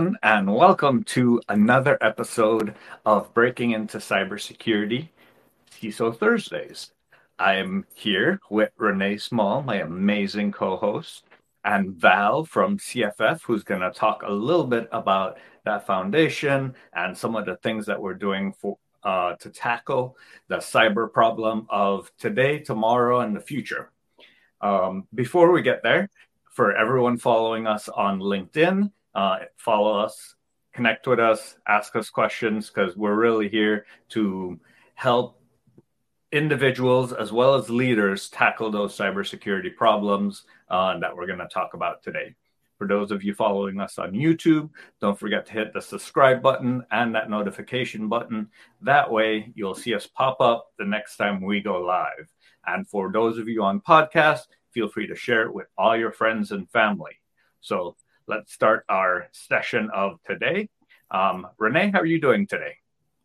Everyone, and welcome to another episode of Breaking into Cybersecurity CISO Thursdays. I am here with Renee Small, my amazing co host, and Val from CFF, who's going to talk a little bit about that foundation and some of the things that we're doing for. Uh, to tackle the cyber problem of today, tomorrow, and the future. Um, before we get there, for everyone following us on LinkedIn, follow us, connect with us, ask us questions because we're really here to help individuals as well as leaders tackle those cybersecurity problems uh, that we're going to talk about today. For those of you following us on YouTube, don't forget to hit the subscribe button and that notification button. That way, you'll see us pop up the next time we go live. And for those of you on podcast, feel free to share it with all your friends and family. So let's start our session of today. Um, Renee, how are you doing today?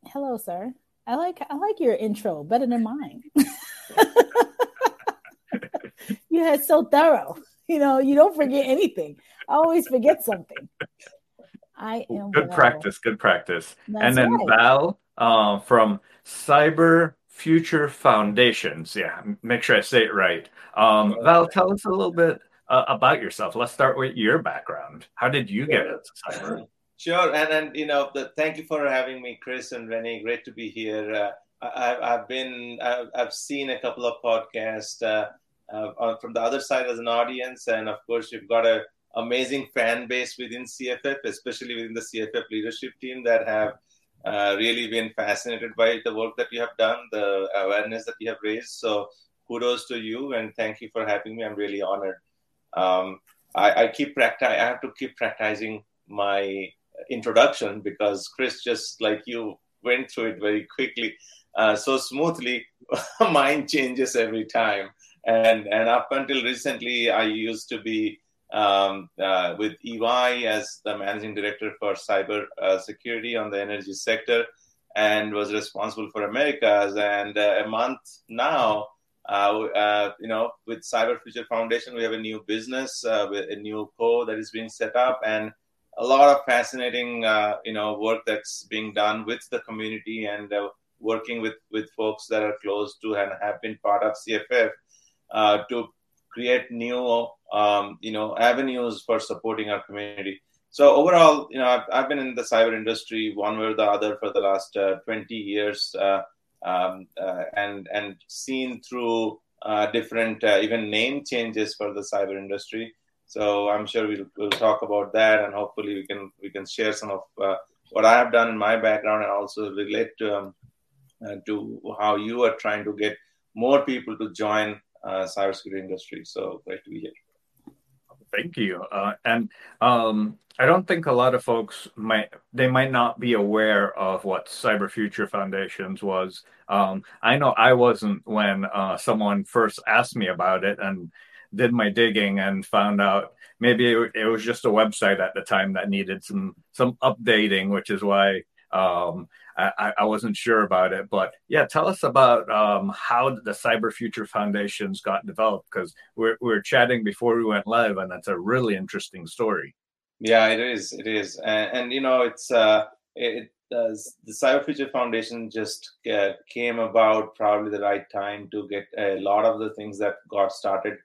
Hello, sir. I like I like your intro better than mine. you had so thorough. You know, you don't forget anything. I always forget something. I am good practice. Good practice. That's and then right. Val uh, from Cyber Future Foundations. Yeah, make sure I say it right. Um, Val, tell us a little bit uh, about yourself. Let's start with your background. How did you get into cyber? Sure, and and you know, the, thank you for having me, Chris and Renee. Great to be here. Uh, I, have been, I've, I've, seen a couple of podcasts uh, uh, from the other side as an audience, and of course, you've got a amazing fan base within CFF, especially within the CFF leadership team that have uh, really been fascinated by the work that you have done, the awareness that you have raised. So, kudos to you, and thank you for having me. I'm really honored. Um, I, I, keep practi- I have to keep practicing my introduction because Chris, just like you, went through it very quickly, uh, so smoothly. Mine changes every time, and and up until recently, I used to be um, uh, with EY as the managing director for cyber uh, security on the energy sector, and was responsible for Americas. And uh, a month now, uh, uh, you know, with Cyber Future Foundation, we have a new business, uh, a new co that is being set up, and a lot of fascinating, uh, you know, work that's being done with the community and uh, working with with folks that are close to and have been part of CFF uh, to create new, um, you know, avenues for supporting our community. So overall, you know, I've, I've, been in the cyber industry one way or the other for the last 20 years um, uh, and and seen through uh, different uh, even name changes for the cyber industry. So I'm sure we'll, we'll talk about that, and hopefully we can we can share some of what I have done in my background, and also relate to um, to how you are trying to get more people to join uh, cybersecurity industry. So great to be here. Thank you. Uh, and um, I don't think a lot of folks might they might not be aware of what Cyber Future Foundations was. Um, I know I wasn't when uh, someone first asked me about it, and did my digging and found out maybe it, it, was just a website at the time that needed some some updating, which is why um, I, I, wasn't sure about it. But yeah, tell us about um, how the Cyber Future Foundations got developed because we're we are chatting before we went live, and that's a really interesting story. Yeah, it is. It is, and, and you know, it's uh, it does the Cyber Future Foundation just uh, came about probably the right time to get a lot of the things that got started.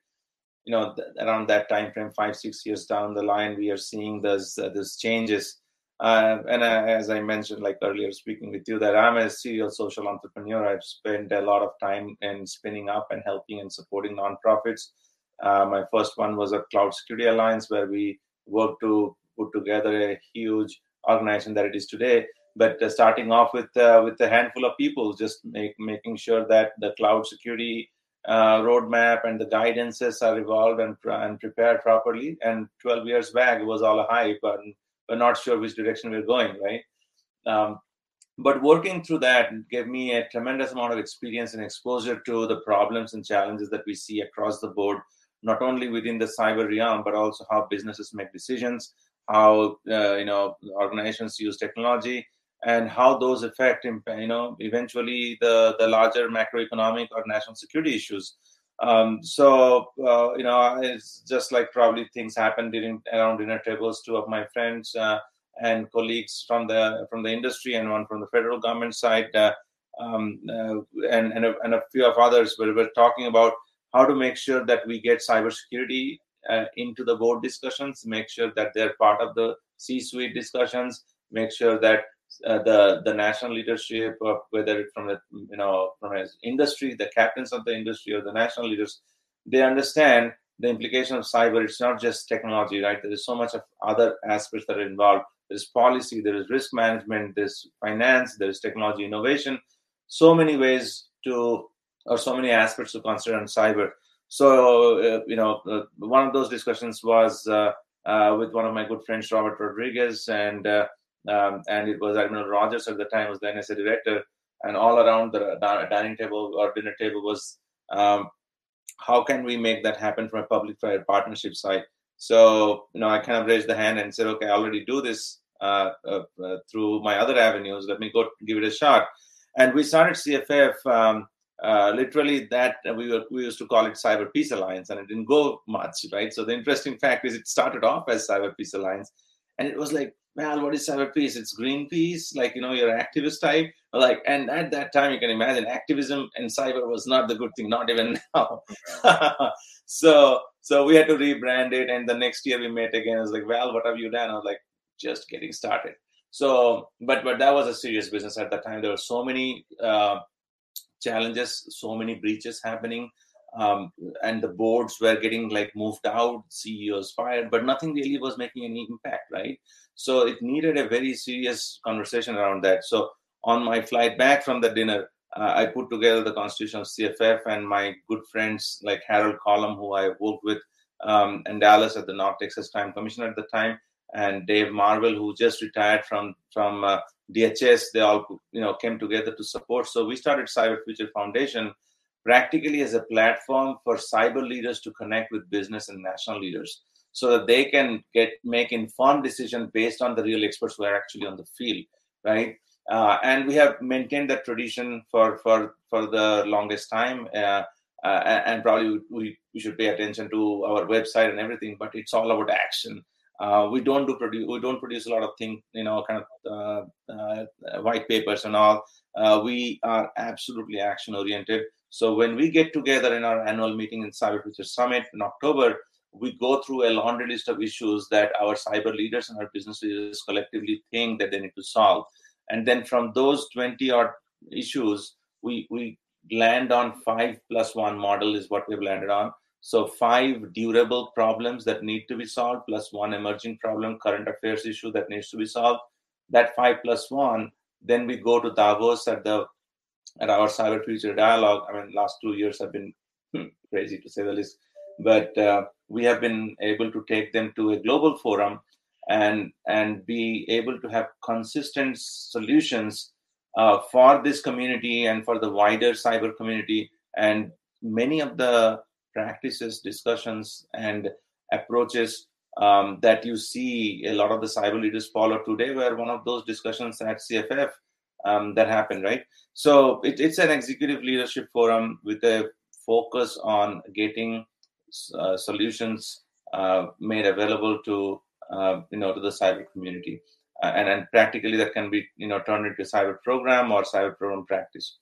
You know, th- around that time frame, five six years down the line, we are seeing those uh, those changes. Uh, and uh, as I mentioned, like earlier, speaking with you, that I'm a serial social entrepreneur. I've spent a lot of time in spinning up and helping and supporting nonprofits. Uh, my first one was a Cloud Security Alliance, where we worked to put together a huge organization that it is today but uh, starting off with uh, with a handful of people, just make, making sure that the cloud security uh, roadmap and the guidances are evolved and, and prepared properly. And 12 years back, it was all a hype, and we're not sure which direction we're going, right? Um, but working through that gave me a tremendous amount of experience and exposure to the problems and challenges that we see across the board, not only within the cyber realm, but also how businesses make decisions, how uh, you know organizations use technology, and how those affect you know eventually the the larger macroeconomic or national security issues um, so uh, you know it's just like probably things happen during around dinner tables two of my friends uh, and colleagues from the from the industry and one from the federal government side uh, um, uh, and and a, and a, few of others were, were talking about how to make sure that we get cybersecurity uh, into the board discussions make sure that they're part of the c-suite discussions make sure that uh, the the national leadership, of whether it's from the you know from his industry, the captains of the industry or the national leaders, they understand the implication of cyber. It's not just technology, right? There is so much of other aspects that are involved. There is policy, there is risk management, there's finance, there is technology innovation. So many ways to or so many aspects to consider on cyber. So uh, you know, uh, one of those discussions was uh, uh, with one of my good friends, Robert Rodriguez, and um, and it was Admiral Rogers at the time was the NSA director, and all around the dining table or dinner table was um, how can we make that happen from a public-private partnership side. So you know, I kind of raised the hand and said, okay, I already do this uh, uh, uh, through my other avenues. Let me go give it a shot. And we started CFF. Um, uh, literally, that we were, we used to call it Cyber Peace Alliance, and it didn't go much, right? So the interesting fact is, it started off as Cyber Peace Alliance, and it was like well, what is cyber peace? It's Greenpeace, like you know, you're an activist type. Like, and at that time, you can imagine activism and cyber was not the good thing, not even now. so, so we had to rebrand it, and the next year we met again. I was like, well, what have you done? I was like, just getting started. So, but but that was a serious business at that time. There were so many uh, challenges, so many breaches happening. Um, and the boards were getting like moved out, CEOs fired, but nothing really was making any impact, right? So it needed a very serious conversation around that. So on my flight back from the dinner, uh, I put together the constitution of CFF and my good friends like Harold Collum, who I worked with um, in Dallas at the North Texas Crime Commission at the time, and Dave Marvel, who just retired from from uh, DHS. They all you know came together to support. So we started Cyber Future Foundation practically as a platform for cyber leaders to connect with business and national leaders so that they can get make informed decision based on the real experts who are actually on the field right? Uh, and we have maintained that tradition for for for the longest time uh, uh, and probably we, we should pay attention to our website and everything but it's all about action. Uh, we don't do produce we don't produce a lot of things you know kind of uh, uh, white papers and all. We are absolutely action oriented so when we get together in our annual meeting in cyber future summit in october we go through a laundry list of issues that our cyber leaders and our business leaders collectively think that they need to solve. And then from those 20 odd issues, we, we land on five plus one model is what we've landed on. So five durable problems that need to be solved, plus one emerging problem, current affairs issue that needs to be solved. That five plus one, then we go to Davos at the at our cyber future dialogue. I mean, last two years have been hmm, crazy to say the least but uh, we have been able to take them to a global forum and and be able to have consistent solutions uh, for this community and for the wider cyber community and many of the practices, discussions, and approaches um, that you see a lot of the cyber leaders follow today were one of those discussions at CFF um, that happened, right? So it, it's an executive leadership forum with a focus on getting uh, solutions uh, made available to uh, you know to the cyber community, uh, and and practically that can be you know turned into cyber program or cyber program practice.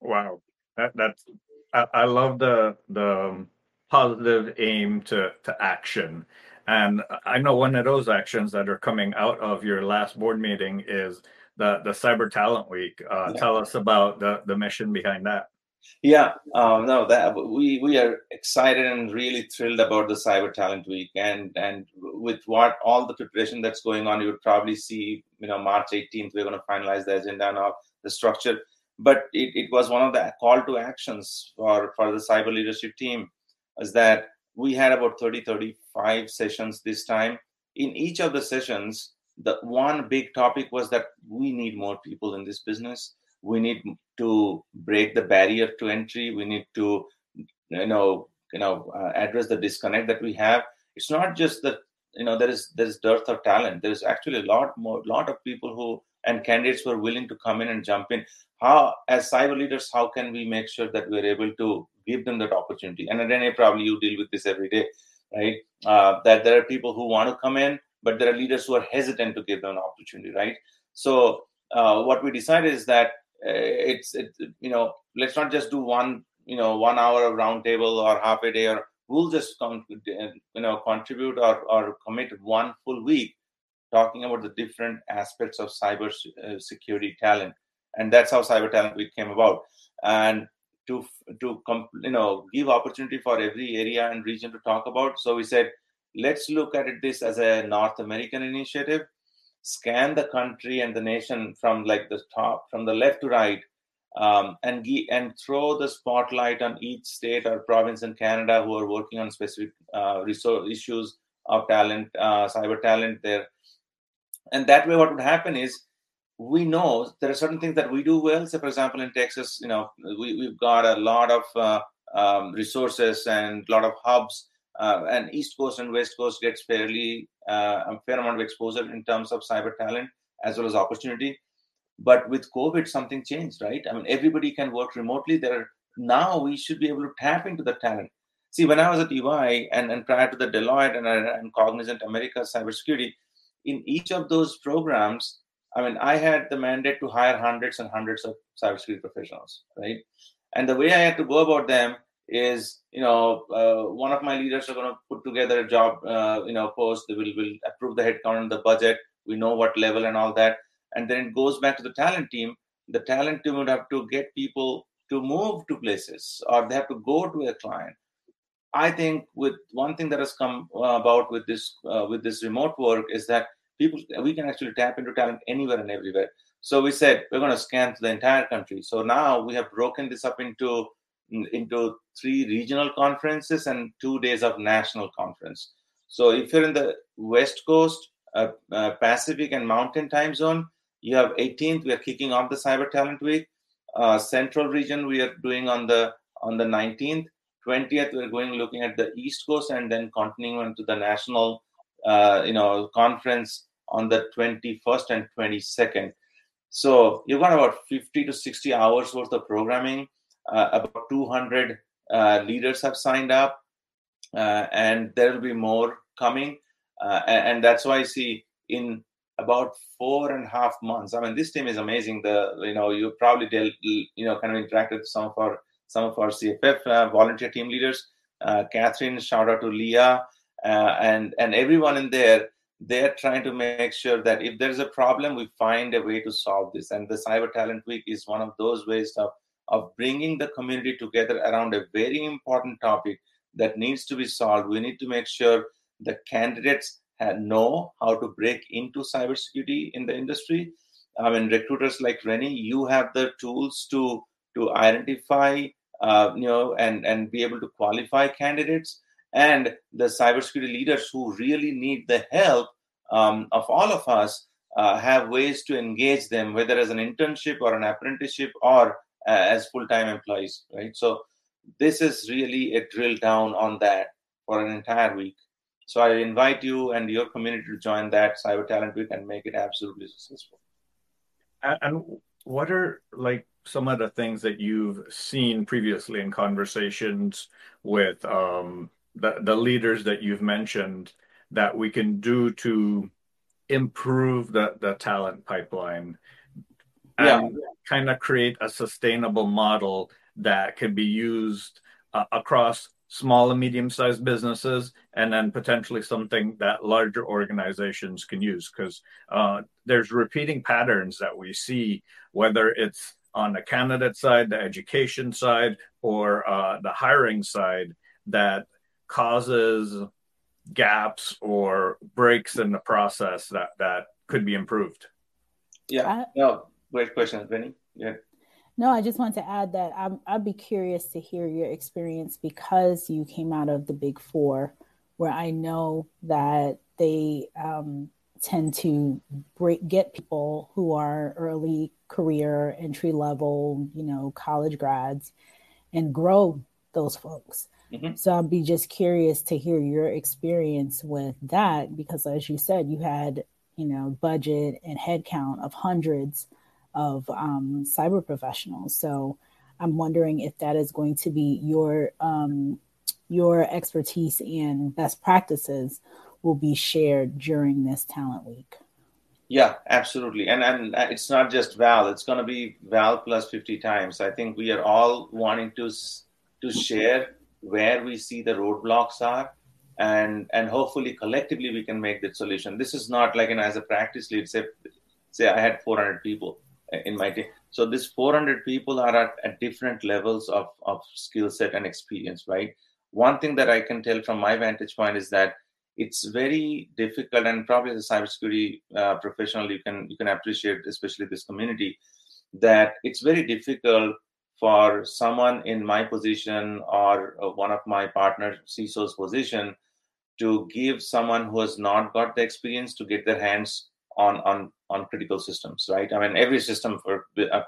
Wow, that that's I, I love the the um, positive aim to to action. And I know one of those actions that are coming out of your last board meeting is the the Cyber Talent Week. Uh, yeah. Tell us about the the mission behind that. Yeah, um, no, that we we are excited and really thrilled about the Cyber Talent Week, and and with what all the preparation that's going on, you would probably see, you know, March 18th we're going to finalize the agenda and all the structure. But it, it was one of the call to actions for for the cyber leadership team is that we had about 30, 35 sessions this time. In each of the sessions, the one big topic was that we need more people in this business. We need to break the barrier to entry. We need to, you know, you know, uh, address the disconnect that we have. It's not just that you know there is there is dearth of talent. There is actually a lot more, lot of people who and candidates who are willing to come in and jump in. How, as cyber leaders, how can we make sure that we're able to give them that opportunity. And Renee, probably you deal with this every day, right? Uh, that there are people who want to come in, but there are leaders who are hesitant to give them an opportunity, right? So uh, what we decided is that it's it, you know let's not just do one you know one hour of roundtable or half a day or we'll just come you know contribute or, or commit one full week talking about the different aspects of cyber uh, security talent. And that's how cyber talent week came about. And to to you know give opportunity for every area and region to talk about. So we said let's look at this as a north american initiative scan the country and the nation from like the top from the left to right um, and and throw the spotlight on each state or province in canada who are working on specific uh, resource issues of talent uh, cyber talent there and that way what would happen is we know there are certain things that we do well. So, for example, in Texas, you know, we, we've got a lot of uh, um, resources and a lot of hubs. Uh, and East Coast and West Coast gets fairly Uh, a fair amount of exposure in terms of cyber talent as well as opportunity. But with COVID, something changed, right? I mean, everybody can work remotely. There are now we should be able to tap into the talent. See, when I was at EY and, and prior to the Deloitte and, and Cognizant America cybersecurity, in each of those programs, I mean, I had the mandate to hire hundreds and hundreds of cybersecurity professionals, right? And the way I had to go about them is, you know, uh, one of my leaders are going to put together a job, uh, you know, post. They will will approve the headcount and the budget. We know what level and all that, and then it goes back to the talent team. The talent team would have to get people to move to places, or they have to go to a client. I think with one thing that has come about with this uh, with this remote work is that people we can actually tap into talent anywhere and everywhere so we said we're going to scan the entire country so now we have broken this up into into three regional conferences and two days of national conference so if you're in the west coast uh, uh, pacific and mountain time zone you have 18th we are kicking off the cyber talent week uh, central region we are doing on the on the 19th 20th we're going looking at the east coast and then continuing on to the national uh, you know conference on the 21st and 22nd. So you've got about 50 to 60 hours worth of programming. Uh, about 200 uh, leaders have signed up, uh, and there will be more coming. Uh, and, that's why I see in about four and a half months. I mean, this team is amazing. The you know you probably del, you know kind of interacted with some of our some of our CFF uh, volunteer team leaders. Uh, Catherine, shout out to Leah, and and everyone in there they're trying to make sure that if there's a problem, we find a way to solve this. And the Cyber Talent Week is one of those ways of, of bringing the community together around a very important topic that needs to be solved. We need to make sure the candidates know how to break into cybersecurity in the industry. I mean, recruiters like Renee, you have the tools to to identify, uh, you know, and and be able to qualify candidates and the cybersecurity leaders who really need the help um, of all of us uh, have ways to engage them, whether as an internship or an apprenticeship or as full-time employees, right? So this is really a drill down on that for an entire week. So I invite you and your community to join that Cyber Talent Week and make it absolutely successful. And what are like some of the things that you've seen previously in conversations with um, the, the leaders that you've mentioned that we can do to improve the, the talent pipeline and yeah. kind of create a sustainable model that can be used uh, across small and medium sized businesses and then potentially something that larger organizations can use. Because uh, there's repeating patterns that we see whether it's on the candidate side the education side or uh, the hiring side that causes gaps or breaks in the process that that could be improved. Yeah. No great question Vinny. yeah no, I just want to add that I'm, I'd be curious to hear your experience because you came out of the big four, where I know that they um, tend to break, get people who are early career, entry level, you know, college grads, and grow those folks. Mm-hmm. So I'd be just curious to hear your experience with that because, as you said, you had you know budget and headcount of hundreds of um, cyber professionals. So I'm wondering if that is going to be your um, your expertise and best practices will be shared during this talent week. Yeah, absolutely. And and it's not just Val, it's going to be Val plus 50 times. I think we are all wanting to to share where we see the roadblocks are and and hopefully collectively we can make that solution. This is not like an as a practice lead say say I had 400 people in my team. So these 400 people are at, at different levels of, of skill set and experience, right? One thing that I can tell from my vantage point is that it's very difficult, and probably as a cybersecurity uh, professional, you can you can appreciate, especially this community, that it's very difficult for someone in my position or uh, one of my partner CISO's position to give someone who has not got the experience to get their hands on on on critical systems, right? I mean, every system for uh,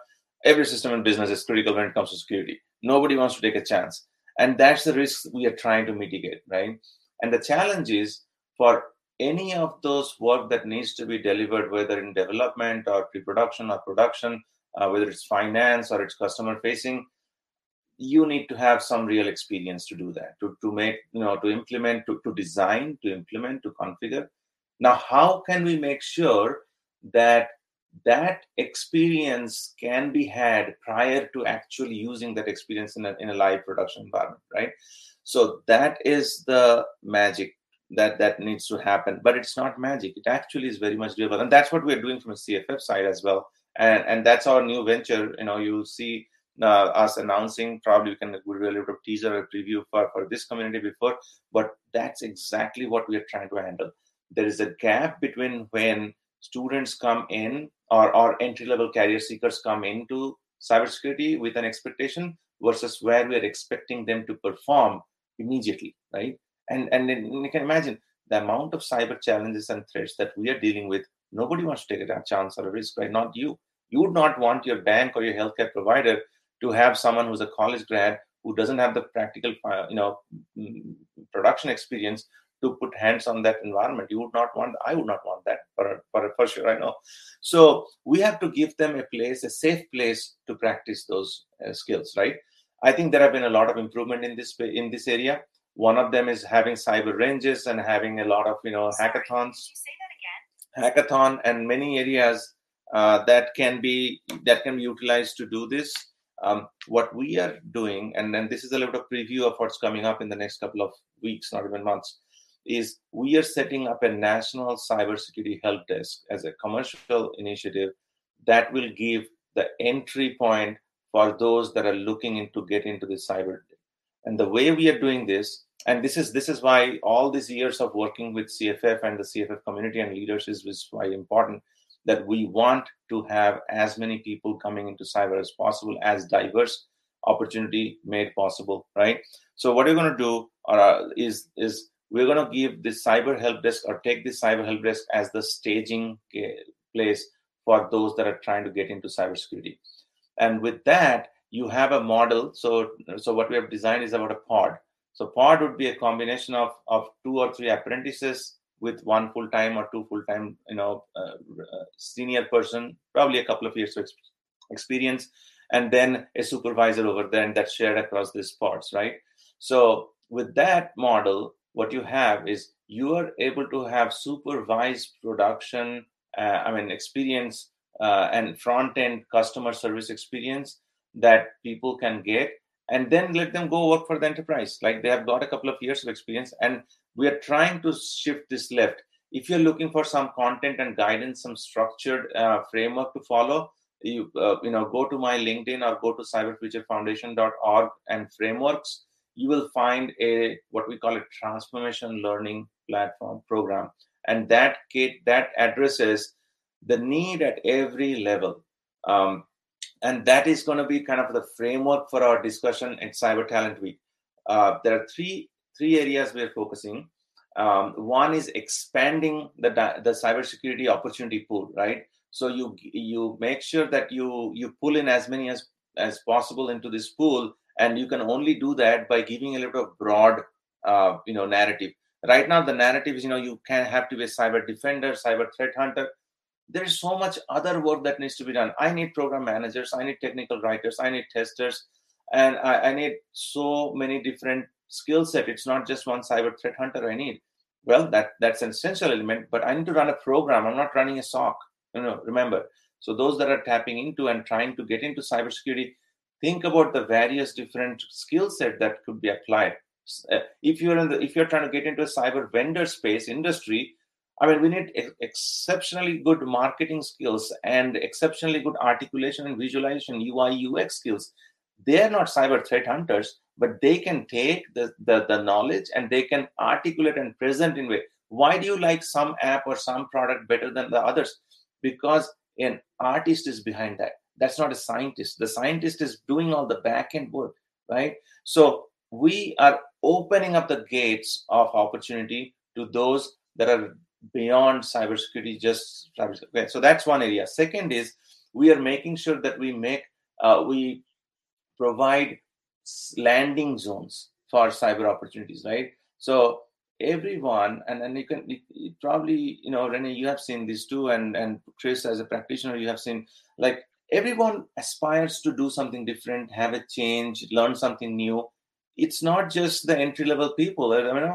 every system in business is critical when it comes to security. Nobody wants to take a chance, and that's the risk we are trying to mitigate, right? And the challenge is for any of those work that needs to be delivered, whether in development or pre-production or production, uh, whether it's finance or it's customer facing, you need to have some real experience to do that, to, to make, you know, to implement, to, to design, to implement, to configure. Now, how can we make sure that that experience can be had prior to actually using that experience in a, in a live production environment, right? So that is the magic that that needs to happen. But it's not magic; it actually is very much doable, and that's what we're doing from a CFF side as well. And and that's our new venture. You know, you'll see uh, us announcing. Probably we can do a little teaser or preview for for this community before, but that's exactly what we are trying to handle there is a gap between when students come in or, or entry level career seekers come into cybersecurity with an expectation versus where we are expecting them to perform immediately, right? And and you can imagine the amount of cyber challenges and threats that we are dealing with. Nobody wants to take a chance or a risk, right? Not you. You would not want your bank or your healthcare provider to have someone who's a college grad who doesn't have the practical, uh, you know, mm, production experience to put hands on that environment. You would not want, I would not want that for, for, for sure, I know. So we have to give them a place, a safe place to practice those uh, skills, right? I think there have been a lot of improvement in this in this area. One of them is having cyber ranges and having a lot of you know Sorry, hackathons. Hackathon and many areas uh, that can be that can be utilized to do this. Um, what we are doing, and then this is a little bit of preview of what's coming up in the next couple of weeks, not even months is we are setting up a national cybersecurity help desk as a commercial initiative that will give the entry point for those that are looking into get into the cyber. And the way we are doing this and this is this is why all these years of working with cff and the cff community and leaders is, why important that we want to have as many people coming into cyber as possible as diverse opportunity made possible right? So what you're going to do uh, is is we're going to give this cyber help desk or take this cyber help desk as the staging place for those that are trying to get into cybersecurity. And with that, you have a model. So, so what we have designed is about a pod. So pod would be a combination of, of two or three apprentices with one full time or two full time, you know, uh, uh, senior person, probably a couple of years of experience, and then a supervisor over there, and that's shared across these pods, right? So with that model, what you have is you are able to have supervised production, uh, I mean, experience uh, and front end customer service experience that people can get and then let them go work for the enterprise. Like they have got a couple of years of experience and we are trying to shift this left. If you're looking for some content and guidance some structured uh, framework to follow you uh, you know go to my linkedin or go to cyberfuturefoundation.org and frameworks you will find a what we call a transformation learning platform program and that that addresses the need at every level um, and that is going to be kind of the framework for our discussion at Cyber Talent Week. Uh, there are three three areas we're focusing. Um, one is expanding the the cybersecurity opportunity pool, right? So you you make sure that you you pull in as many as as possible into this pool, and you can only do that by giving a little bit of broad, uh, you know, narrative. Right now, the narrative is you know you can have to be a cyber defender, cyber threat hunter there's so much other work that needs to be done. I need program managers, I need technical writers, I need testers, and I, I need so many different skill set. It's not just one cyber threat hunter I need. Well, that that's an essential element, but I need to run a program. I'm not running a SOC. You know, remember. So those that are tapping into and trying to get into cybersecurity, think about the various different skill set that could be applied. Uh, if you're in the if you're trying to get into a cyber vendor space industry, I mean, we need ex- exceptionally good marketing skills and exceptionally good articulation and visualization, UI, UX skills. They are not cyber threat hunters, but they can take the, the, the knowledge and they can articulate and present in way. Why do you like some app or some product better than the others? Because an artist is behind that. That's not a scientist. The scientist is doing all the back end work, right? So we are opening up the gates of opportunity to those that are beyond cybersecurity, just. Okay, so that's one area. Second is we are making sure that we make uh, we provide landing zones for cyber opportunities, right? So everyone, and then you can you, probably you know Renee, you have seen this too, and and Chris as a practitioner, you have seen like everyone aspires to do something different, have a change, learn something new. It's not just the entry level people. I mean,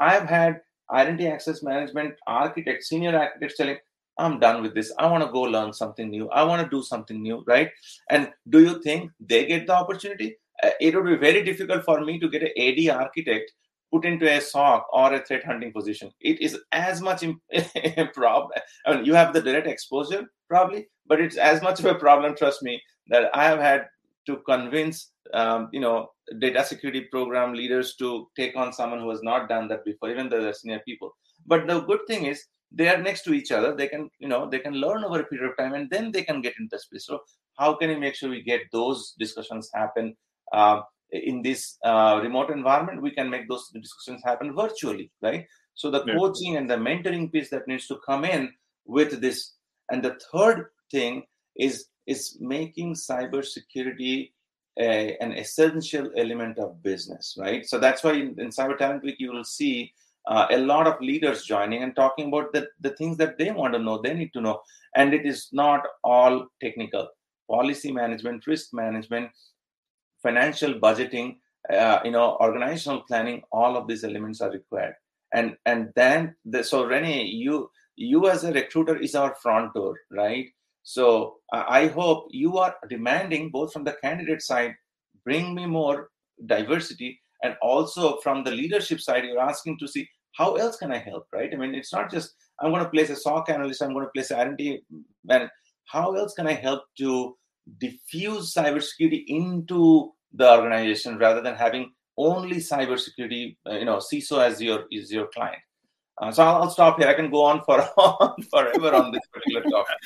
I've had identity access management architect, senior architects telling, I'm done with this. I want to go learn something new. I want to do something new, right? And do you think they get the opportunity? Uh, it would be very difficult for me to get an AD architect put into a SOC or a threat hunting position. It is as much a problem. I mean, you have the direct exposure probably, but it's as much of a problem. Trust me that I have had to convince um, you know data security program leaders to take on someone who has not done that before even though they're senior people but the good thing is they are next to each other they can you know they can learn over a period of time and then they can get into the space so how can we make sure we get those discussions happen uh, in this uh, remote environment we can make those discussions happen virtually right so the yeah. coaching and the mentoring piece that needs to come in with this and the third thing is is making cybersecurity a, an essential element of business, right? So that's why in, in Cyber Talent Week, you will see uh, a lot of leaders joining and talking about the, the things that they want to know, they need to know. And it is not all technical. Policy management, risk management, financial budgeting, uh, you know, organizational planning, all of these elements are required. And and then the, so Renee, you you as a recruiter is our front door, right? So I hope you are demanding both from the candidate side, bring me more diversity, and also from the leadership side, you're asking to see how else can I help, right? I mean, it's not just I'm going to place a SOC analyst, I'm going to place an R&D man. How else can I help to diffuse cybersecurity into the organization rather than having only cybersecurity, uh, you know, CISO as your is your client? Uh, so I'll, I'll, stop here. I can go on for forever on this particular topic.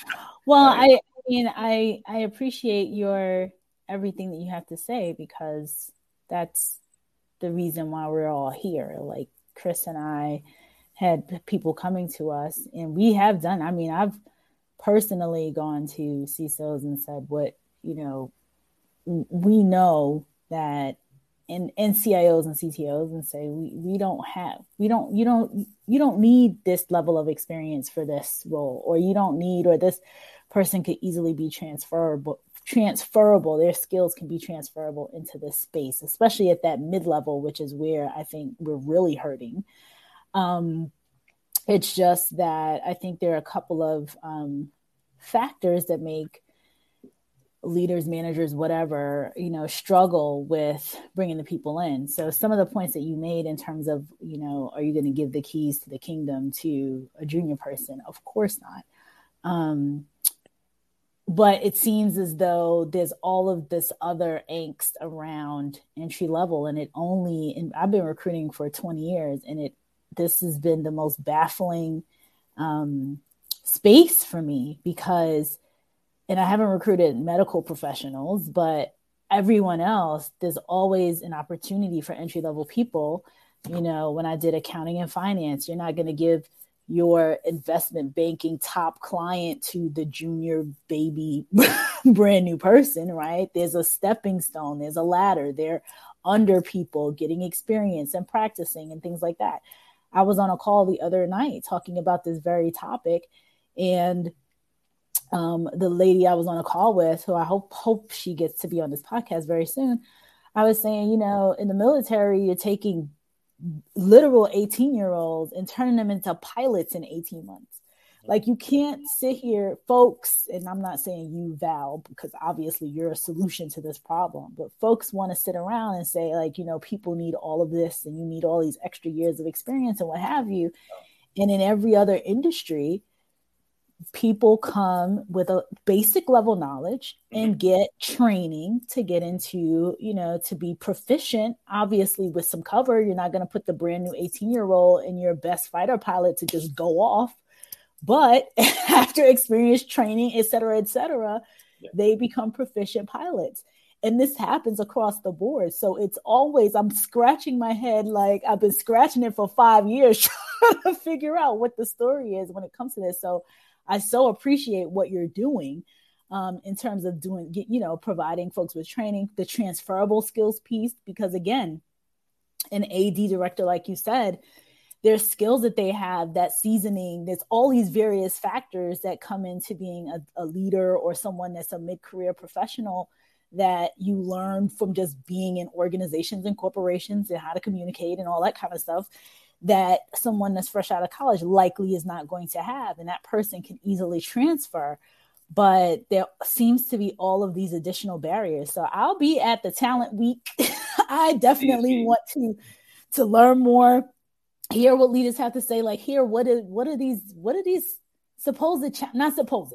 well, I, I mean, I I appreciate your everything that you have to say because that's the reason why we're all here. Like Chris and I had people coming to us, and we have done. I mean, I've personally gone to CISOs and said, "What you know, we know that and, and CIOs and CTOs and say we, we don't have we don't you don't you don't need this level of experience for this role or you don't need or this person could easily be transferable transferable their skills can be transferable into this space especially at that mid-level which is where i think we're really hurting. Um, it's just that i think there are a couple of um, factors that make leaders managers whatever you know struggle with bringing the people in. So some of the points that you made in terms of you know are you going to give the keys to the kingdom to a junior person? Of course not. Um, but it seems as though there's all of this other angst around entry level and it only and i've been recruiting for 20 years and it this has been the most baffling um, space for me because and I haven't recruited medical professionals, but everyone else, there's always an opportunity for entry level people. You know, when I did accounting and finance, you're not going to give your investment banking top client to the junior baby brand new person, right? There's a stepping stone, there's a ladder, they're under people getting experience and practicing and things like that. I was on a call the other night talking about this very topic and um, the lady I was on a call with, who I hope hope she gets to be on this podcast very soon, I was saying, you know, in the military, you're taking literal 18 year olds and turning them into pilots in 18 months. Like you can't sit here, folks, and I'm not saying you, Val, because obviously you're a solution to this problem, but folks want to sit around and say, like, you know, people need all of this and you need all these extra years of experience and what have you. And in every other industry, people come with a basic level knowledge and mm-hmm. get training to get into, you know, to be proficient, obviously with some cover. You're not going to put the brand new 18 year old in your best fighter pilot to just go off. But after experience training, et cetera, et cetera, yeah. they become proficient pilots. And this happens across the board. So it's always, I'm scratching my head like I've been scratching it for five years trying to figure out what the story is when it comes to this. So I so appreciate what you're doing um, in terms of doing, you know, providing folks with training, the transferable skills piece, because again, an AD director, like you said, there's skills that they have, that seasoning, there's all these various factors that come into being a, a leader or someone that's a mid career professional that you learn from just being in organizations and corporations and how to communicate and all that kind of stuff that someone that's fresh out of college likely is not going to have. And that person can easily transfer. But there seems to be all of these additional barriers. So I'll be at the talent week. I definitely want to to learn more, hear what leaders have to say, like here what is what are these what are these supposed cha- not supposed.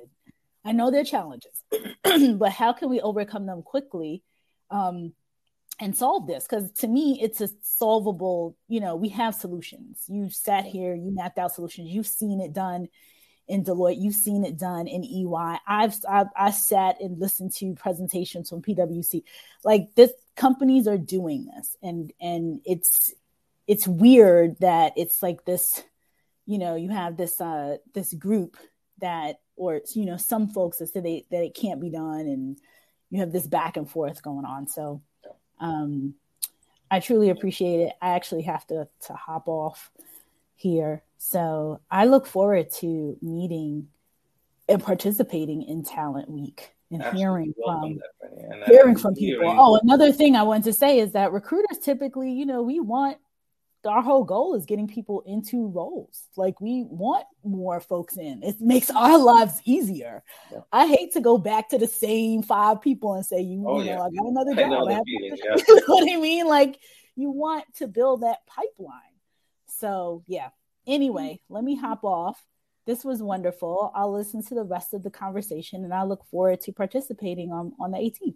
I know they're challenges, but how can we overcome them quickly? Um, and solve this because to me it's a solvable you know we have solutions you sat here you mapped out solutions you've seen it done in deloitte you've seen it done in ey i've i've i sat and listened to presentations from pwc like this companies are doing this and and it's it's weird that it's like this you know you have this uh this group that or you know some folks that say they, that it can't be done and you have this back and forth going on so um, I truly appreciate it. I actually have to to hop off here, so I look forward to meeting and participating in Talent Week and Absolutely. hearing from and hearing from people. Oh, another thing I want to say is that recruiters typically, you know, we want our whole goal is getting people into roles. Like we want more folks in. It makes our lives easier. Yeah. I hate to go back to the same five people and say, you, oh, you oh, know, I got another job. I feeling, yeah. you know what I mean? Like you want to build that pipeline. So yeah. Anyway, let me hop off. This was wonderful. I'll listen to the rest of the conversation and I look forward to participating on, on the 18th.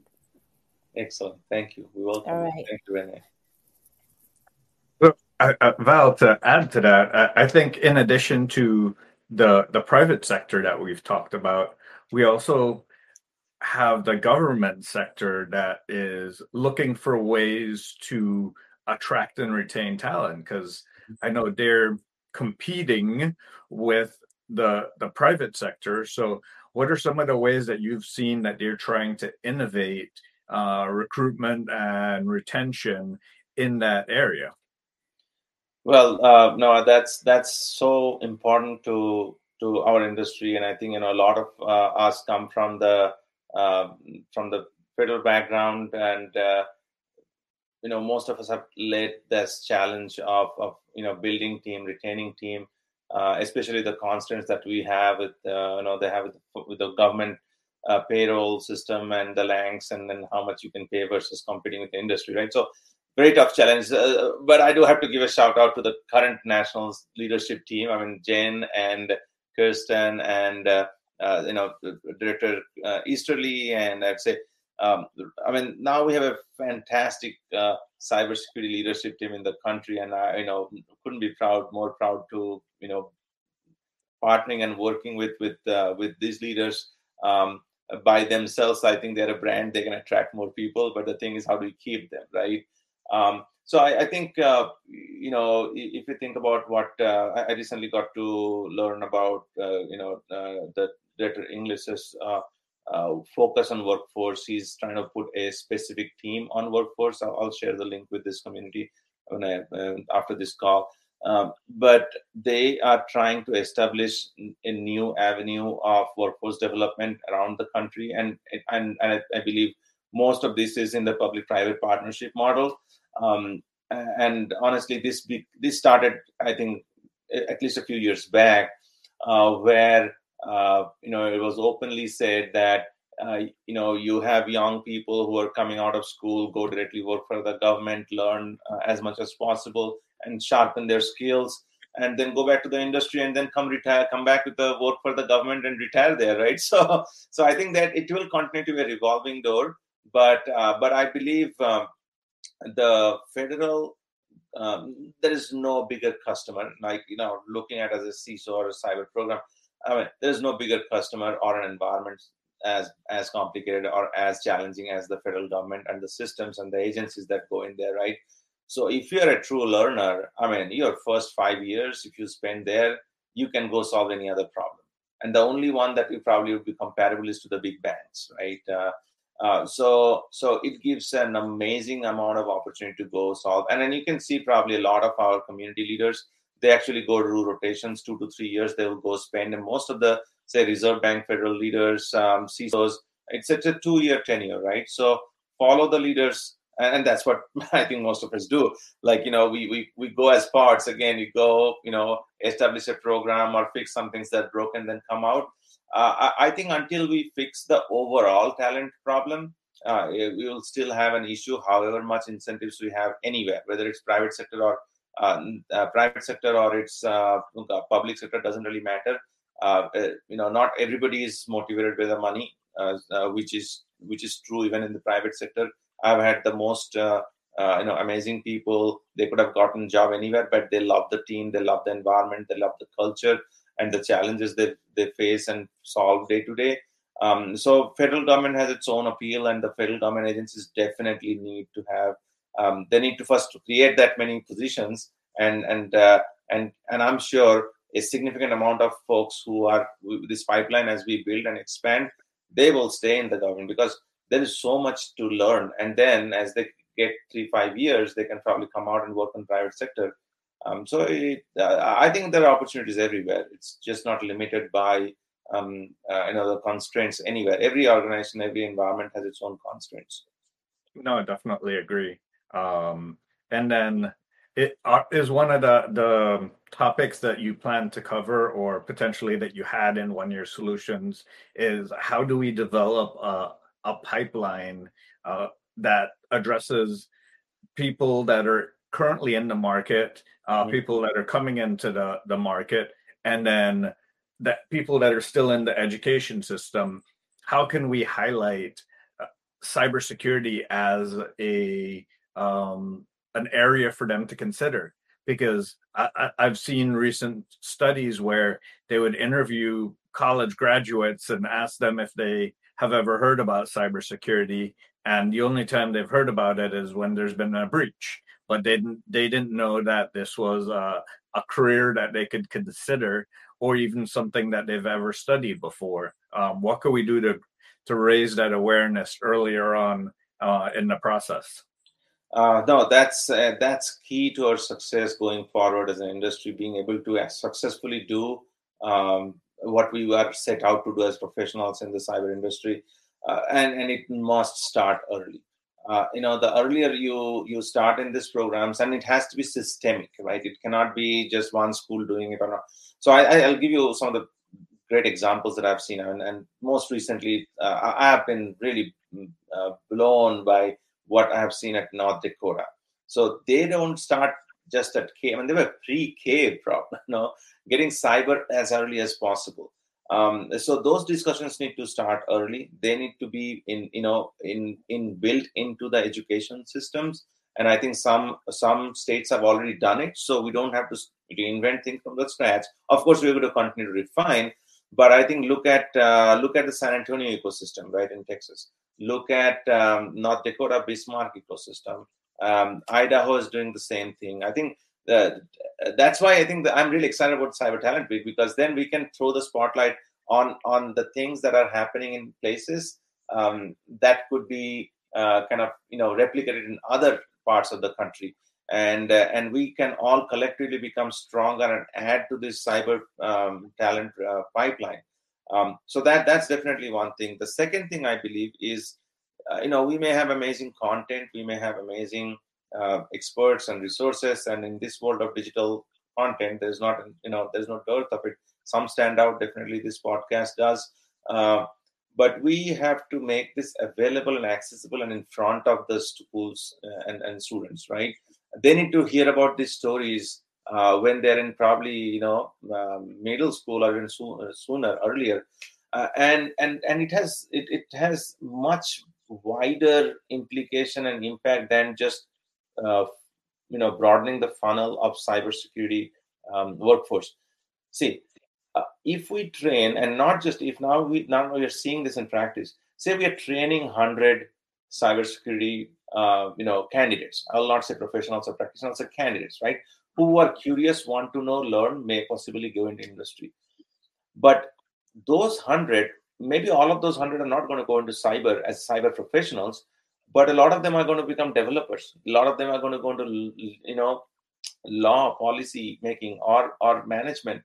Excellent. Thank you. We welcome. All right. Thank you, Renee. Val, to add to that, I, I think in addition to the the private sector that we've talked about, we also have the government sector that is looking for ways to attract and retain talent because I know they're competing with the the private sector. So, what are some of the ways that you've seen that they're trying to innovate uh, recruitment and retention in that area? Well, uh, no, that's that's so important to to our industry, and I think you know a lot of uh, us come from the uh, from the federal background, and uh, you know most of us have led this challenge of of you know building team, retaining team, uh, especially the constraints that we have with uh, you know they have with, with the government payroll system and the lengths and then how much you can pay versus competing with the industry right? So very tough challenge. Uh, but I do have to give a shout out to the current nationals leadership team. I mean, Jen and Kirsten and uh, uh, you know Director uh, Easterly, and I'd say, um, I mean, now we have a fantastic uh, cybersecurity leadership team in the country, and I, you know, couldn't be proud, more proud to you know, partnering and working with with uh, with these leaders. Um, by themselves, I think they're a brand. They can attract more people, but the thing is, how do we keep them, right? Um, so I, I think uh, you know if you think about what uh, I recently got to learn about uh, you know uh, the director Inglis's uh, uh, focus on workforce. He's trying to put a specific team on workforce. I'll, I'll share the link with this community when I after this call. Um, but they are trying to establish a new avenue of workforce development around the country, and and, and I, I believe most of this is in the public-private partnership model. Um, and honestly, this be, this started, I think, at least a few years back, uh, where uh, you know it was openly said that uh, you know you have young people who are coming out of school, go directly work for the government, learn uh, as much as possible, and sharpen their skills and then go back to the industry and then come retire come back with the work for the government and retire there right? So so i think that it will continue to be a revolving door but uh, but i believe um, the federal um, there is no bigger customer like you know looking at as a CISO or a cyber program. I mean, there's no bigger customer or an environment as as complicated or as challenging as the federal government and the systems and the agencies that go in there, right? So if you're a true learner, I mean, your first five years, if you spend there, you can go solve any other problem. And the only one that you probably would be comparable is to the big banks, right? Uh, uh, so so it gives an amazing amount of opportunity to go solve and then you can see probably a lot of our community leaders they actually go to rotations two to three years they will go spend and most of the say reserve bank federal leaders um, CISOs it's, it's a two year tenure right so follow the leaders and that's what I think most of us do. Like you know, we we we go as parts again. You go, you know, establish a program or fix some things that broke and then come out uh, I, think until we fix the overall talent problem, uh, we will still have an issue. However much incentives we have anywhere, whether it's private sector or uh, private sector or it's public sector, doesn't really matter. You know, not everybody is motivated by the money, which is which is true even in the private sector. I've had the most uh, you know amazing people they could have gotten job anywhere but they love the team they love the environment they love the culture and the challenges they, they face and solve day to day. Um, so federal government has its own appeal, and the federal government agencies definitely need to have. Um, they need to first create that many positions, and and uh, and and I'm sure a significant amount of folks who are this pipeline as we build and expand, they will stay in the government because there is so much to learn. And then as they get three five years, they can probably come out and work in private sector um, so it, uh, I think there are opportunities everywhere. It's just not limited by um, uh, you know the constraints anywhere. Every organization, every environment has its own constraints. No, I definitely agree. Um, and then it uh, is one of the the topics that you plan to cover or potentially that you had in one year solutions is how do we develop a, a pipeline uh, that addresses people that are currently in the market, uh, mm-hmm. people that are coming into the, the market, and then that people that are still in the education system. How can we highlight uh, cybersecurity as a um, an area for them to consider? Because I, I've seen recent studies where they would interview college graduates and ask them if they have ever heard about cybersecurity and the only time they've heard about it is when there's been a breach but they didn't they didn't know that this was a, a career that they could consider or even something that they've ever studied before. Um, what could we do to to raise that awareness earlier on uh, in the process. Uh, no, that's uh, that's key to our success going forward as an industry, being able to successfully do um, what we were set out to do as professionals in the cyber industry, uh, and and it must start early. Uh, you know, the earlier you you start in these programs, and it has to be systemic, right? It cannot be just one school doing it or not. So I, I'll give you some of the great examples that I've seen, and, and most recently, uh, I have been really uh, blown by what I have seen at North Dakota. So they don't start just at K. I mean, they were pre-K, problem, you know, getting cyber as early as possible. Um, so those discussions need to start early. They need to be in, you know, in in built into the education systems. And I think some some states have already done it, so we don't have to reinvent things from the scratch. Of course, we're going to continue to refine, but I think look at uh, look at the San Antonio ecosystem, right in Texas. Look at um, North Dakota Bismarck ecosystem. Um, Idaho is doing the same thing. I think that's why I think I'm really excited about Cyber Talent Week because then we can throw the spotlight on on the things that are happening in places um, that could be uh, kind of you know replicated in other parts of the country. And uh, and we can all collectively become stronger and add to this cyber um, talent uh, pipeline. Um, so that that's definitely one thing. The second thing i believe is uh, you know we may have amazing content we may have amazing uh, experts and resources and in this world of digital content there's not you know there's no dearth of it. Some stand out definitely this podcast does. Uh, but we have to make this available and accessible and in front of the schools uh, and, and students right? They need to hear about these stories uh, when they're in probably you know um, middle school or even so, uh, sooner earlier. Uh, and and and it has it, it has much wider implication and impact than just uh, you know broadening the funnel of cybersecurity um, workforce. See uh, if we train and not just if now we now we are seeing this in practice say we are training 100 cybersecurity uh, you know candidates. I will not say professionals or practitioners say candidates right? Who are curious want to know learn may possibly go into industry. But those 100 maybe all of those 100 are not going to go into cyber as cyber professionals but a lot of them are going to become developers. A lot of them are going to go into you know law policy making or or management.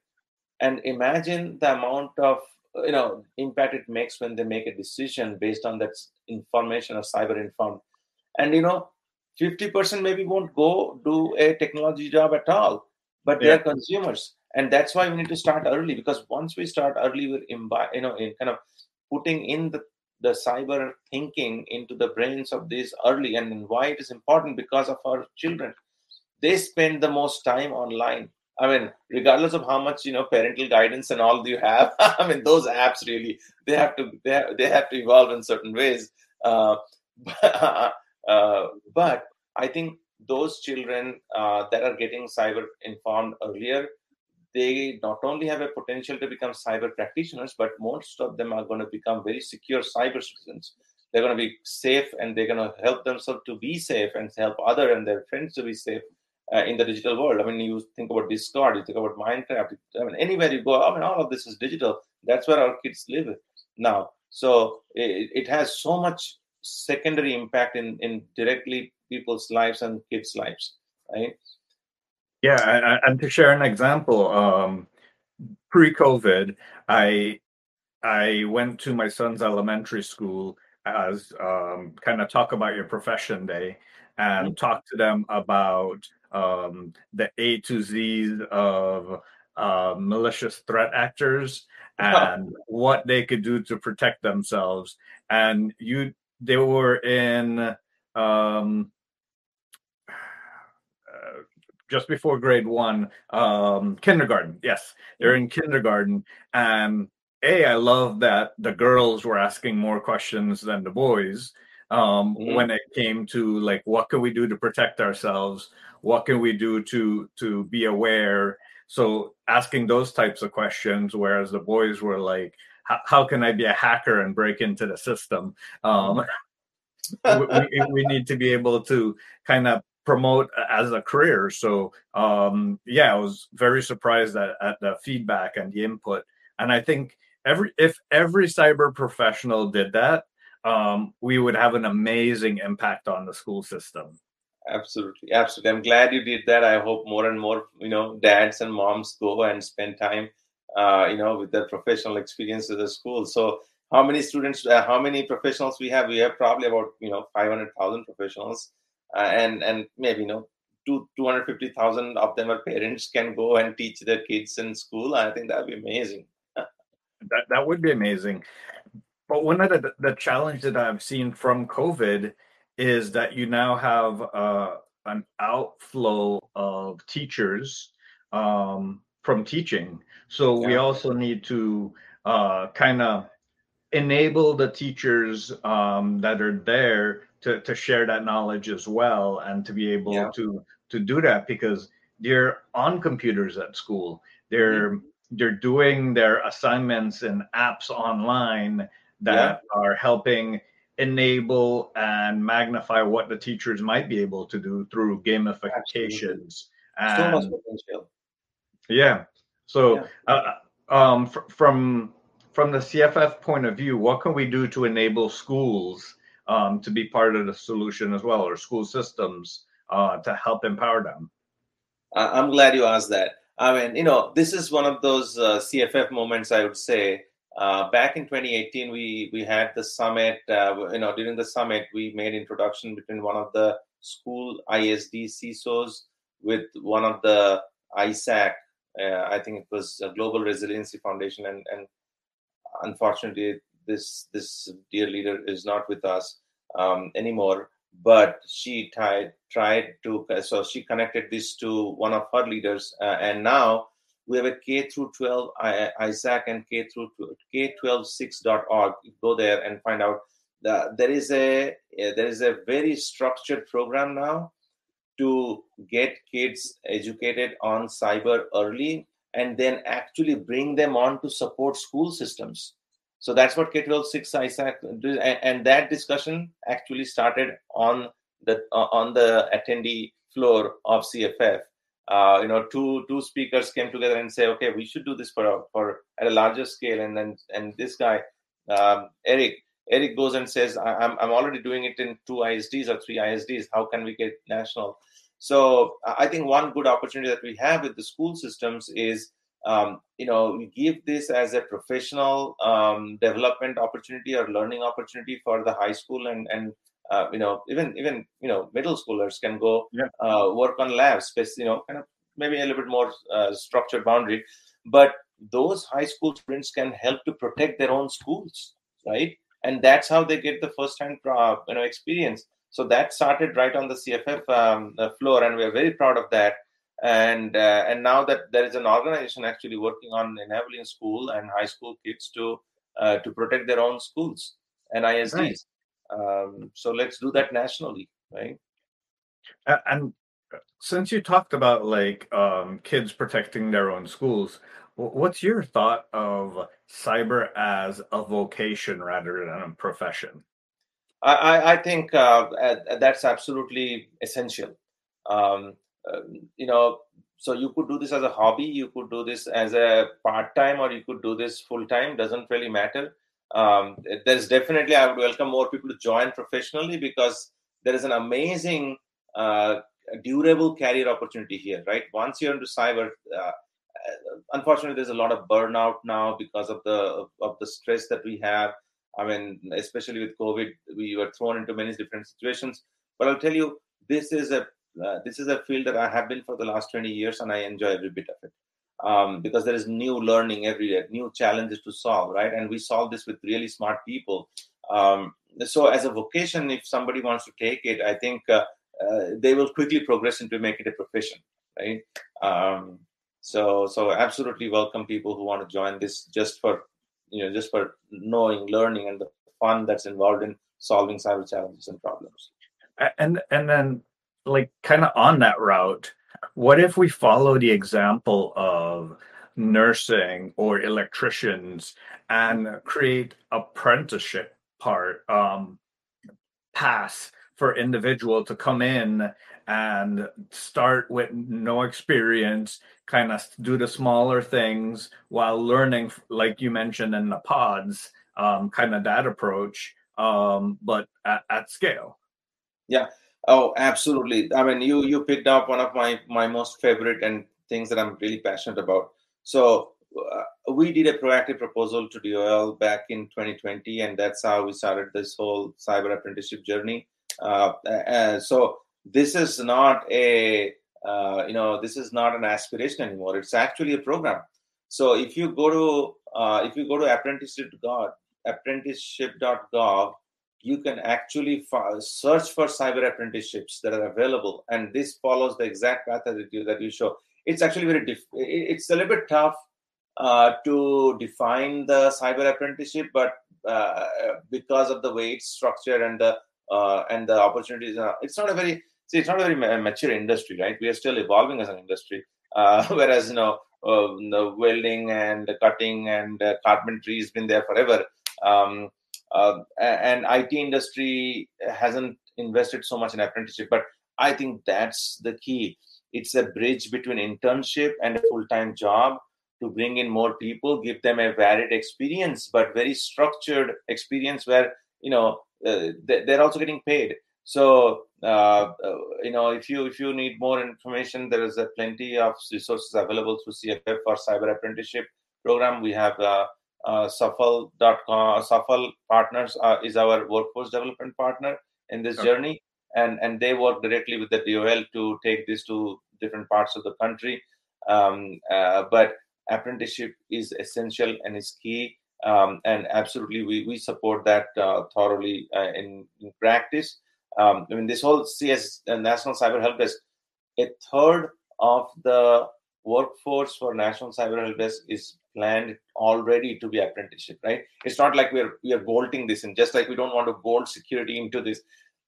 And imagine the amount of you know impact it makes when they make a decision based on that information or cyber informed. And you know 50% maybe won't go do a technology job at all but they're consumers. And that's why we need to start early because once we start early we're imbi- you know in kind of putting in the the cyber thinking into the brains of these early and why it is important because of our children they spend the most time online I mean, regardless of how much you know parental guidance and all you have, I mean, those apps really they have to they have, they have to evolve in certain ways. Uh, but, uh, but I think those children uh, that are getting cyber informed earlier, they not only have a potential to become cyber practitioners, but most of them are going to become very secure cyber citizens. They're going to be safe and they're going to help themselves to be safe and help other and their friends to be safe uh, in the digital world. I mean, you think about Discord, you think about Minecraft. I mean, anywhere you go, I mean, all of this is digital. That's where our kids live now. So it, it has so much secondary impact in in directly people's lives and kids' lives, right? Yeah, and to share an example, um, pre-COVID, I I went to my son's elementary school as um, kind of talk about your profession day and mm-hmm. talk to them about um, the A to Z of uh, malicious threat actors and what they could do to protect themselves. And you, they were in um, uh, just before grade one, um, kindergarten. Yes, they're in kindergarten, and a I love that the girls were asking more questions than the boys um, mm-hmm. when it came to like what can we do to protect ourselves? What can we do to to be aware? So asking those types of questions whereas the boys were like how can i be a hacker and break into the system? Um, we, we, need to be able to kind of promote as a career so um, yeah i was very surprised at, at the feedback and the input and i think every if every cyber professional did that um, we would have an amazing impact on the school system. Absolutely, absolutely. I'm glad you did that. I hope more and more, you know, dads and moms go and spend time, uh, you know, with their professional experience at the school. So, how many students, uh, how many professionals we have? We have probably about, you know, 500,000 professionals, uh, and and maybe you know, two 250,000 of them are parents can go and teach their kids in school. I think that'd be amazing. that that would be amazing. But one of the the challenge that I've seen from COVID is that you now have uh, an outflow of teachers um, from teaching. So yeah. we also need to uh, kind of enable the teachers um, that are there to, to share that knowledge as well and to be able yeah. to to do that because they're on computers at school they're mm-hmm. they're doing their assignments and apps online that yeah. are helping enable and magnify what the teachers might be able to do through gamifications. And, so. Yeah. So, yeah. Uh, um, fr- from from the CFF point of view, what can we do to enable schools um, to be part of the solution as well, or school systems uh, to help empower them? I'm glad you asked that. I mean, you know, this is one of those uh, CFF moments I would say uh, back in 2018, we we had the summit. Uh, you know, during the summit, we made introduction between one of the school ISD CISOs with one of the ISAC. Uh, I think it was a Global Resiliency Foundation, and and unfortunately, this this dear leader is not with us um, anymore. But she tried tried to so she connected this to one of her leaders, uh, and now we have a K through 12 ISAC and K through K12SIX.org. Go there and find out. that there is a there is a very structured program now to get kids educated on cyber early and then actually bring them on to support school systems. So that's what K12 SIX ISAC and that discussion actually started on the on the attendee floor of CFF uh, you know two two speakers came together and say okay we should do this for for at a larger scale. And then and this guy um, eric eric goes and says I'm, I'm already doing it in two isds or three isds how can we get national? So i think one good opportunity that we have with the school systems is um, you know give this as a professional um, development opportunity or learning opportunity for the high school and and uh, you know even even you know middle schoolers can go yeah. uh, work on labs you know kind of maybe a little bit more uh, structured boundary. But those high school students can help to protect their own schools right? And that's how they get the first hand you know experience. So that started right on the cff um, floor and we're very proud of that and uh, and now that there is an organization actually working on enabling school and high school kids to uh, to protect their own schools and isds right. Um, so let's do that nationally, right? And since you talked about like um, kids protecting their own schools, what's your thought of cyber as a vocation rather than a profession? I, I think uh, that's absolutely essential. Um, uh, you know, so you could do this as a hobby, you could do this as a part time, or you could do this full time. Doesn't really matter um, there's definitely I would welcome more people to join professionally because there is an amazing uh, durable career opportunity here, right? Once you're into cyber, uh, unfortunately, there's a lot of burnout now because of the of the stress that we have. I mean, especially with COVID, we were thrown into many different situations. But I'll tell you, this is a uh, this is a field that I have been for the last 20 years, and I enjoy every bit of it um, because there is new learning every day, new challenges to solve, right? And we solve this with really smart people. Um, so, as a vocation, if somebody wants to take it, I think uh, uh, they will quickly progress into make it a profession, right? Um, so, so absolutely welcome people who want to join this just for you know just for knowing, learning, and the fun that's involved in solving cyber challenges and problems. And and then like kind of on that route what if we follow the example of nursing or electricians and create apprenticeship part um, pass for individual to come in and start with no experience kind of do the smaller things while learning like you mentioned in the pods um, kind of that approach um, but at, at scale. Yeah. Oh, absolutely. I mean, you you picked up one of my my most favorite and things that I'm really passionate about. So uh, we did a proactive proposal to DOL back in 2020, and that's how we started this whole cyber apprenticeship journey. Uh, uh, so this is not a uh, you know this is not an aspiration anymore. It's actually a program. So if you go to uh, if you go to apprenticeship.gov, apprenticeship.gov, you can actually search for cyber apprenticeships that are available, and this follows the exact path that you that you show. It's actually very diff- it's a little bit tough uh, to define the cyber apprenticeship, but uh, because of the way it's structured and the uh, and the opportunities, uh, it's not a very see, it's not a very mature industry, right? We are still evolving as an industry. Uh, whereas you know the welding and the cutting and carpentry has been there forever. Um, and IT industry hasn't invested so much in apprenticeship, but I think that's the key. It's a bridge between internship and a full-time job to bring in more people, give them a varied experience, but very structured experience where you know uh, they're also getting paid. So uh, uh, you know if you if you need more information, there is a plenty of resources available through CFF for cyber apprenticeship program. We have uh, uh, Safal.com, Safal Partners uh, is our workforce development partner in this okay. journey, and and they work directly with the DOL to take this to different parts of the country. Um, uh, but apprenticeship is essential and is key. Um, and absolutely, we, we support that uh, thoroughly uh, in, in, practice. Um, I mean, this whole CS uh, National Cyber Help Desk, a third of the workforce for National Cyber Help Desk is planned already to be apprenticeship. Right? It's not like we're we are bolting this in. Just like we don't want to bolt security into this,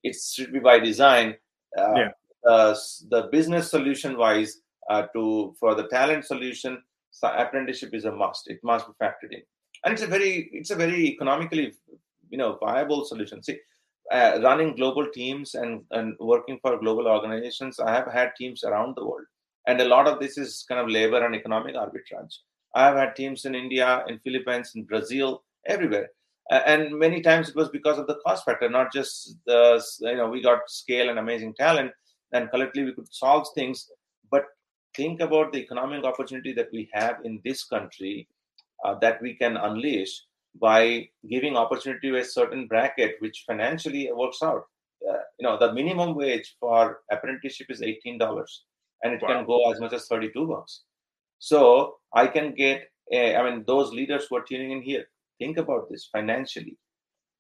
it should be by design. Uh, yeah. the business solution wise, uh, to for the talent solution, so apprenticeship is a must. It must be factored in, and it's a very it's a very economically you know viable solution. See, uh, running global teams and and working for global organizations, I have had teams around the world, and a lot of this is kind of labor and economic arbitrage. I have had teams in India, in Philippines, in Brazil, everywhere. And many times it was because of the cost factor, not just the you know we got scale and amazing talent, and collectively we could solve things. But think about the economic opportunity that we have in this country uh, that we can unleash by giving opportunity to a certain bracket which financially works out uh, you know the minimum wage for apprenticeship is $18 and it wow. can go as much as 32 bucks so i can get a, I mean those leaders who are tuning in here think about this financially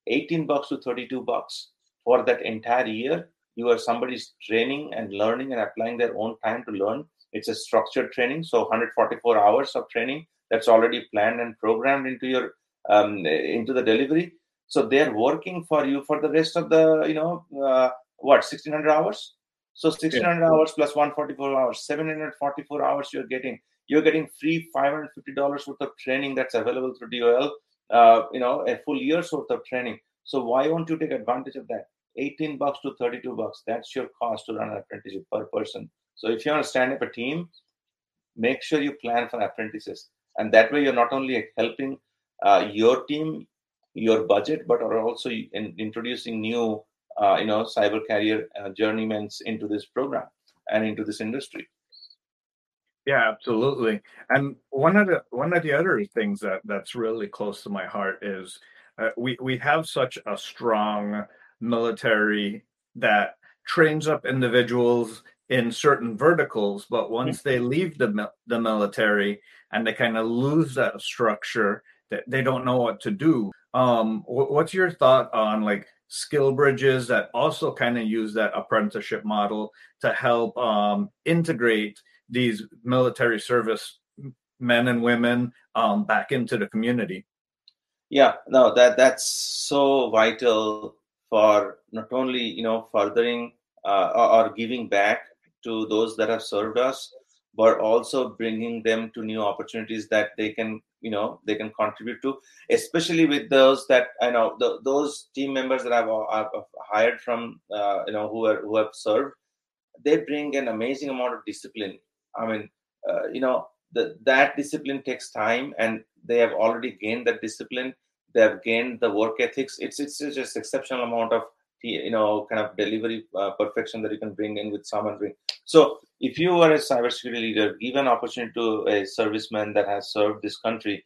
18 bucks to 32 bucks for that entire year you are somebody's training and learning and applying their own time to learn it's a structured training, so 144 hours of training that's already planned and programmed into your um, into the delivery. So they're working for you for the rest of the you know uh, what 1600 hours. So 1600 yeah. hours plus 144 hours, 744 hours you're getting. You're getting free $550 worth of training that's available through DOL. Uh, you know, a full year's worth of training. So why won't you take advantage of that? 18 bucks to 32 bucks. That's your cost to run an apprenticeship per person. So if you want to stand up a team, make sure you plan for apprentices, and that way you're not only helping uh, your team, your budget, but are also in, introducing new, uh, you know, cyber career uh, journeymen into this program and into this industry. Yeah, absolutely. And one of the one of the other things that that's really close to my heart is uh, we we have such a strong military that trains up individuals in certain verticals, but once they leave the the military and they kind of lose that structure, that they don't know what to do. Um, what's your thought on like SkillBridges that also kind of use that apprenticeship model to help um, integrate these military service men and women um, back into the community? Yeah, no, that that's so vital for not only you know furthering uh, or giving back to those that have served us but also bringing them to new opportunities that they can you know they can contribute to especially with those that i know the, those team members that I've, I've hired from uh, you know who are who have served they bring an amazing amount of discipline i mean uh, you know the, that discipline takes time and they have already gained that discipline they have gained the work ethics. It's it's just exceptional amount of you know kind of delivery uh, perfection that you can bring in with someone bring. So if you are a cybersecurity leader, give an opportunity to a serviceman that has served this country,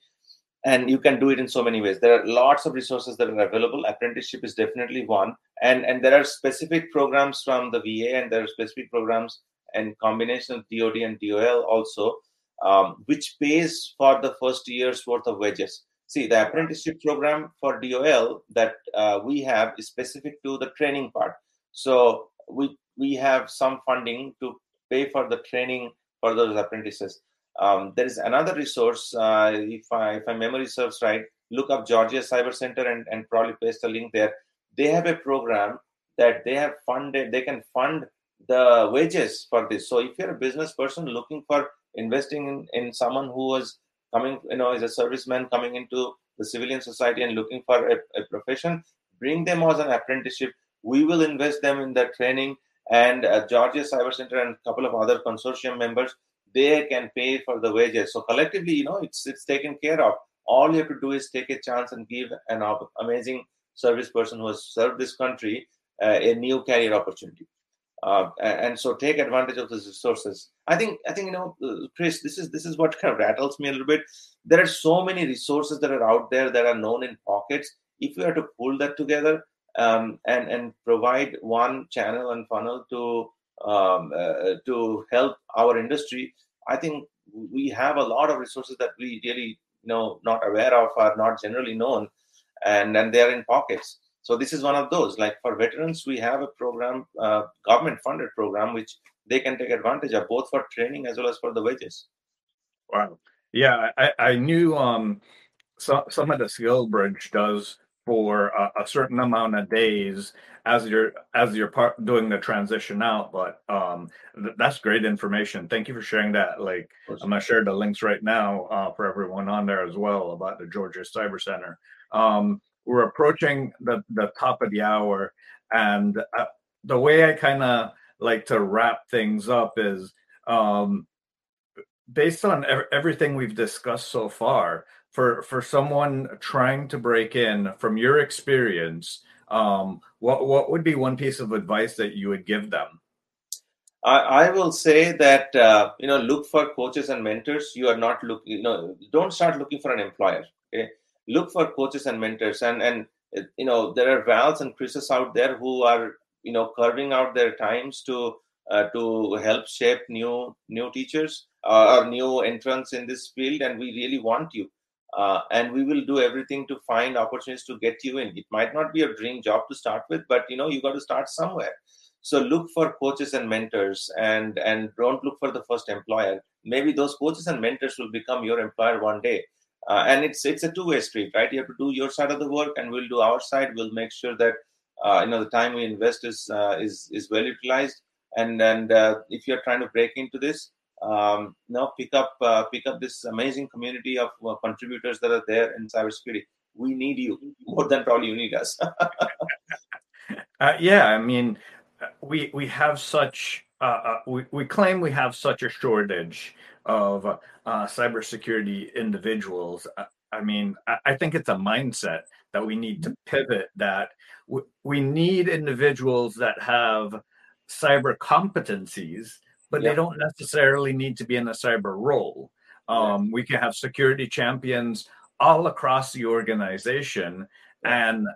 and you can do it in so many ways. There are lots of resources that are available. Apprenticeship is definitely one, and and there are specific programs from the VA, and there are specific programs and combination of DoD and DOL also, um, which pays for the first year's worth of wages. See the apprenticeship program for dol that uh, we have is specific to the training part. So we we have some funding to pay for the training for those apprentices. Um, there is another resource uh, if I, if my memory serves right look up georgia cyber center and, and probably paste the link there. They have a program that they have funded they can fund the wages for this so if you're a business person looking for investing in, in someone who was coming, you know, as a serviceman coming into the civilian society and looking for a, a profession, bring them as an apprenticeship. We will invest them in their training. And uh, Georgia Cyber Center and a couple of other consortium members, they can pay for the wages. So collectively, you know, it's it's taken care of. All you have to do is take a chance and give an amazing service person who has served this country uh, a new career opportunity uh, and so take advantage of those resources. I think i think you know uh, chris this is this is what kind of rattles me a little bit. There are so many resources that are out there that are known in pockets. If we are to pull that together um, and and provide one channel and funnel to um, uh, to help our industry i think we have a lot of resources that we really you know not aware of are not generally known and and they are in pockets so this is one of those. Like for veterans, we have a program, uh, government funded program, which they can take advantage of both for training as well as for the wages. Wow. Yeah, I, I knew um, so, some of the SkillBridge does for a, a, certain amount of days as you're as you're part doing the transition out but um th- that's great information thank you for sharing that like i'm gonna share the links right now uh, for everyone on there as well about the georgia cyber center um we're approaching the, the top of the hour. And uh, the way I kind of like to wrap things up is um, based on ev- everything we've discussed so far, for, for someone trying to break in from your experience, um, what, what would be one piece of advice that you would give them? I, will say that uh, you know look for coaches and mentors. You are not looking. You know, don't start looking for an employer. Okay, look for coaches and mentors. And and you know there are vals and chris's out there who are you know carving out their times to uh, to help shape new new teachers uh, or new entrants in this field. And we really want you. Uh, and we will do everything to find opportunities to get you in. It might not be your dream job to start with but you know you got to start somewhere. So look for coaches and mentors and and don't look for the first employer. Maybe those coaches and mentors will become your employer one day uh, and it's it's a two-way street right? You have to do your side of the work and we'll do our side. We'll make sure that uh, you know the time we invest is uh, is is well utilized. And and uh, if you're trying to break into this um, you pick up uh, pick up this amazing community of uh, contributors that are there in cybersecurity we need you more than probably you need us. Yeah i mean we we have such we, we claim we have such a shortage of uh, cybersecurity individuals. I, I mean, I, I, think it's a mindset that we need to mm-hmm. pivot. That w- we need individuals that have cyber competencies, but they don't necessarily need to be in a cyber role. Um, we can have security champions all across the organization, and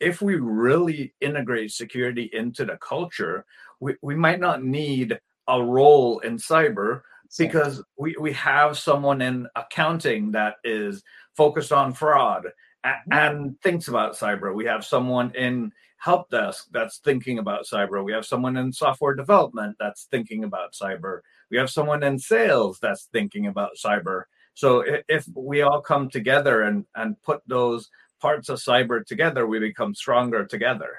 if we really integrate security into the culture, we, we might not need a role in cyber because we, we have someone in accounting that is focused on fraud mm-hmm. and thinks about cyber. We have someone in help desk that's thinking about cyber. We have someone in software development that's thinking about cyber. We have someone in sales that's thinking about cyber. So if we all come together and, and put those parts of cyber together, we become stronger together.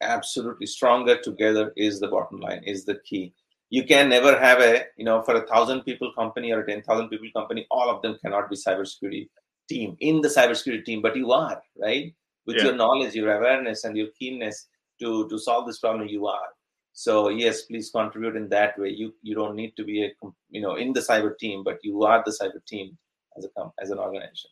Absolutely. Stronger together is the bottom line, is the key you can never have a you know for a thousand people company or a ten thousand people company, all of them cannot be cybersecurity team in the cybersecurity team, but you are right with yeah. your knowledge, your awareness, and your keenness to to solve this problem. You are. So yes, please contribute in that way. You you don't need to be a you know in the cyber team, but you are the cyber team as a as an organization.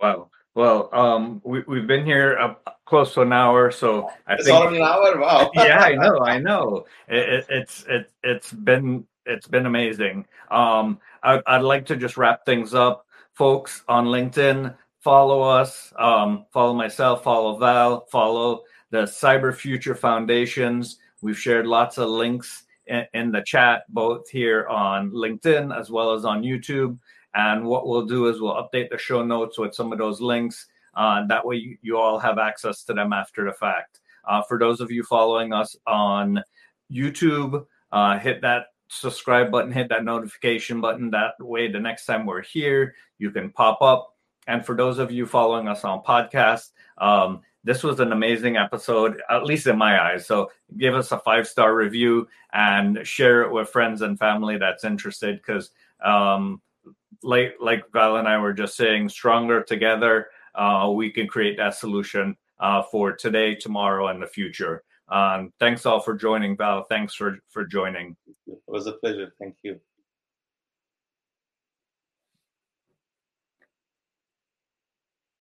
Wow. Well, um, we, we've been here uh, close to an hour, so I it's think an hour. Wow. yeah, I know, I know. It, it, it's it, it's been it's been amazing. Um, I, I'd like to just wrap things up, folks. On LinkedIn, follow us. Um, follow myself. Follow Val. Follow the Cyber Future Foundations. We've shared lots of links in, in the chat, both here on LinkedIn as well as on YouTube. And what we'll do is we'll update the show notes with some of those links. Uh, that way, you, you, all have access to them after the fact. Uh, for those of you following us on YouTube, uh, hit that subscribe button, hit that notification button. That way, the next time we're here, you can pop up. And for those of you following us on podcast, um, this was an amazing episode, at least in my eyes. So give us a five star review and share it with friends and family that's interested because um, like like Val and I were just saying, stronger together, uh, we can create that solution uh, for today, tomorrow, and the future. Um, thanks all for joining, Val. Thanks for for joining. It was a pleasure. Thank you.